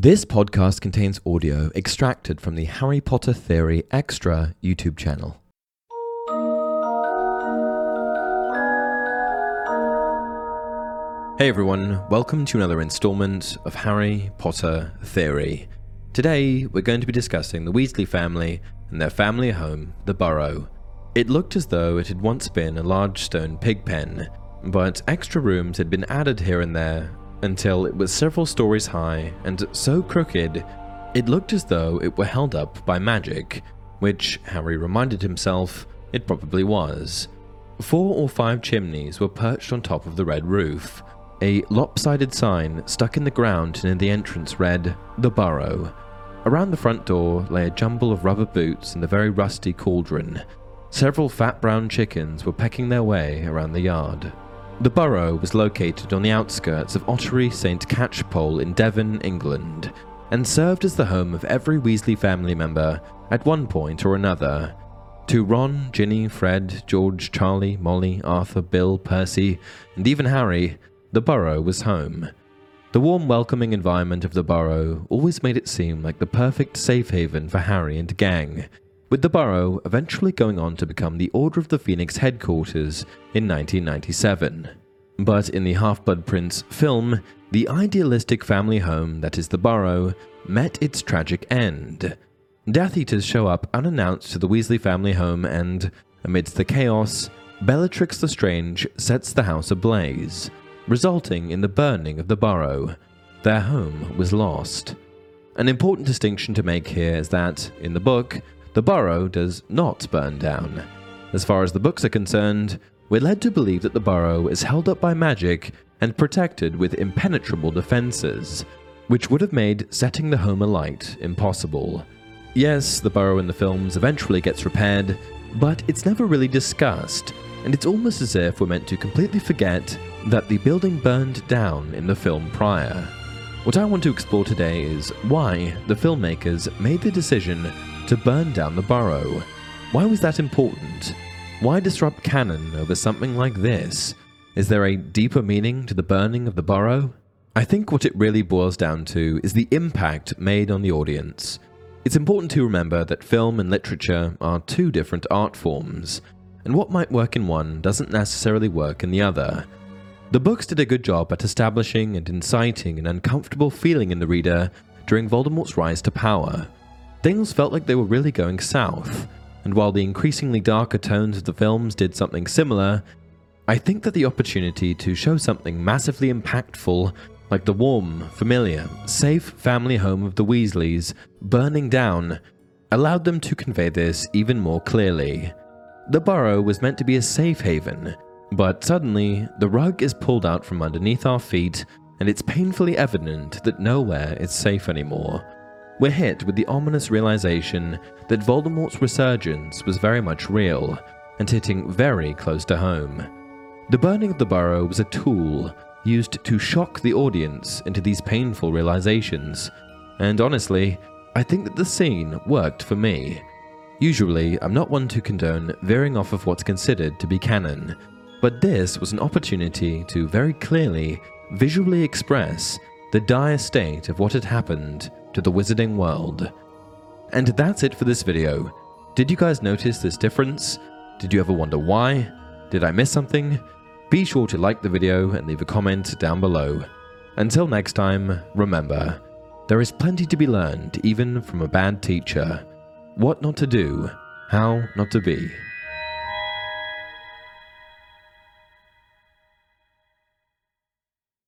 This podcast contains audio extracted from the Harry Potter Theory Extra YouTube channel. Hey everyone, welcome to another installment of Harry Potter Theory. Today, we're going to be discussing the Weasley family and their family home, the Burrow. It looked as though it had once been a large stone pig pen, but extra rooms had been added here and there until it was several stories high and so crooked it looked as though it were held up by magic, which Harry reminded himself it probably was. Four or five chimneys were perched on top of the red roof. A lopsided sign stuck in the ground near the entrance read, The Burrow. Around the front door lay a jumble of rubber boots and a very rusty cauldron. Several fat brown chickens were pecking their way around the yard. The Burrow was located on the outskirts of Ottery St. Catchpole in Devon, England, and served as the home of every Weasley family member at one point or another. To Ron, Ginny, Fred, George, Charlie, Molly, Arthur, Bill, Percy, and even Harry, the Burrow was home. The warm, welcoming environment of the Burrow always made it seem like the perfect safe haven for Harry and gang, with the Burrow eventually going on to become the Order of the Phoenix headquarters in 1997. But in the Half Blood Prince film, the idealistic family home that is the Burrow met its tragic end. Death Eaters show up unannounced to the Weasley family home, and, amidst the chaos, Bellatrix Lestrange sets the house ablaze, resulting in the burning of the Burrow. Their home was lost. An important distinction to make here is that, in the book, the Burrow does not burn down. As far as the books are concerned, we're led to believe that the Burrow is held up by magic and protected with impenetrable defenses, which would have made setting the home alight impossible. Yes, the Burrow in the films eventually gets repaired, but it's never really discussed, and it's almost as if we're meant to completely forget that the building burned down in the film prior. What I want to explore today is why the filmmakers made the decision to burn down the Burrow. Why was that important? Why disrupt canon over something like this? Is there a deeper meaning to the burning of the Burrow? I think what it really boils down to is the impact made on the audience. It's important to remember that film and literature are two different art forms, and what might work in one doesn't necessarily work in the other. The books did a good job at establishing and inciting an uncomfortable feeling in the reader during Voldemort's rise to power, Things felt like they were really going south, and while the increasingly darker tones of the films did something similar, I think that the opportunity to show something massively impactful, like the warm, familiar, safe family home of the Weasleys burning down, allowed them to convey this even more clearly. The burrow was meant to be a safe haven, but suddenly the rug is pulled out from underneath our feet, and it's painfully evident that nowhere is safe anymore we're hit with the ominous realization that Voldemort's resurgence was very much real and hitting very close to home. The burning of the burrow was a tool used to shock the audience into these painful realizations, and honestly, I think that the scene worked for me. Usually, I'm not one to condone veering off of what's considered to be canon, but this was an opportunity to very clearly, visually express the dire state of what had happened to the wizarding world. And that's it for this video. Did you guys notice this difference? Did you ever wonder why? Did I miss something? Be sure to like the video and leave a comment down below. Until next time, remember, there is plenty to be learned even from a bad teacher. What not to do, how not to be.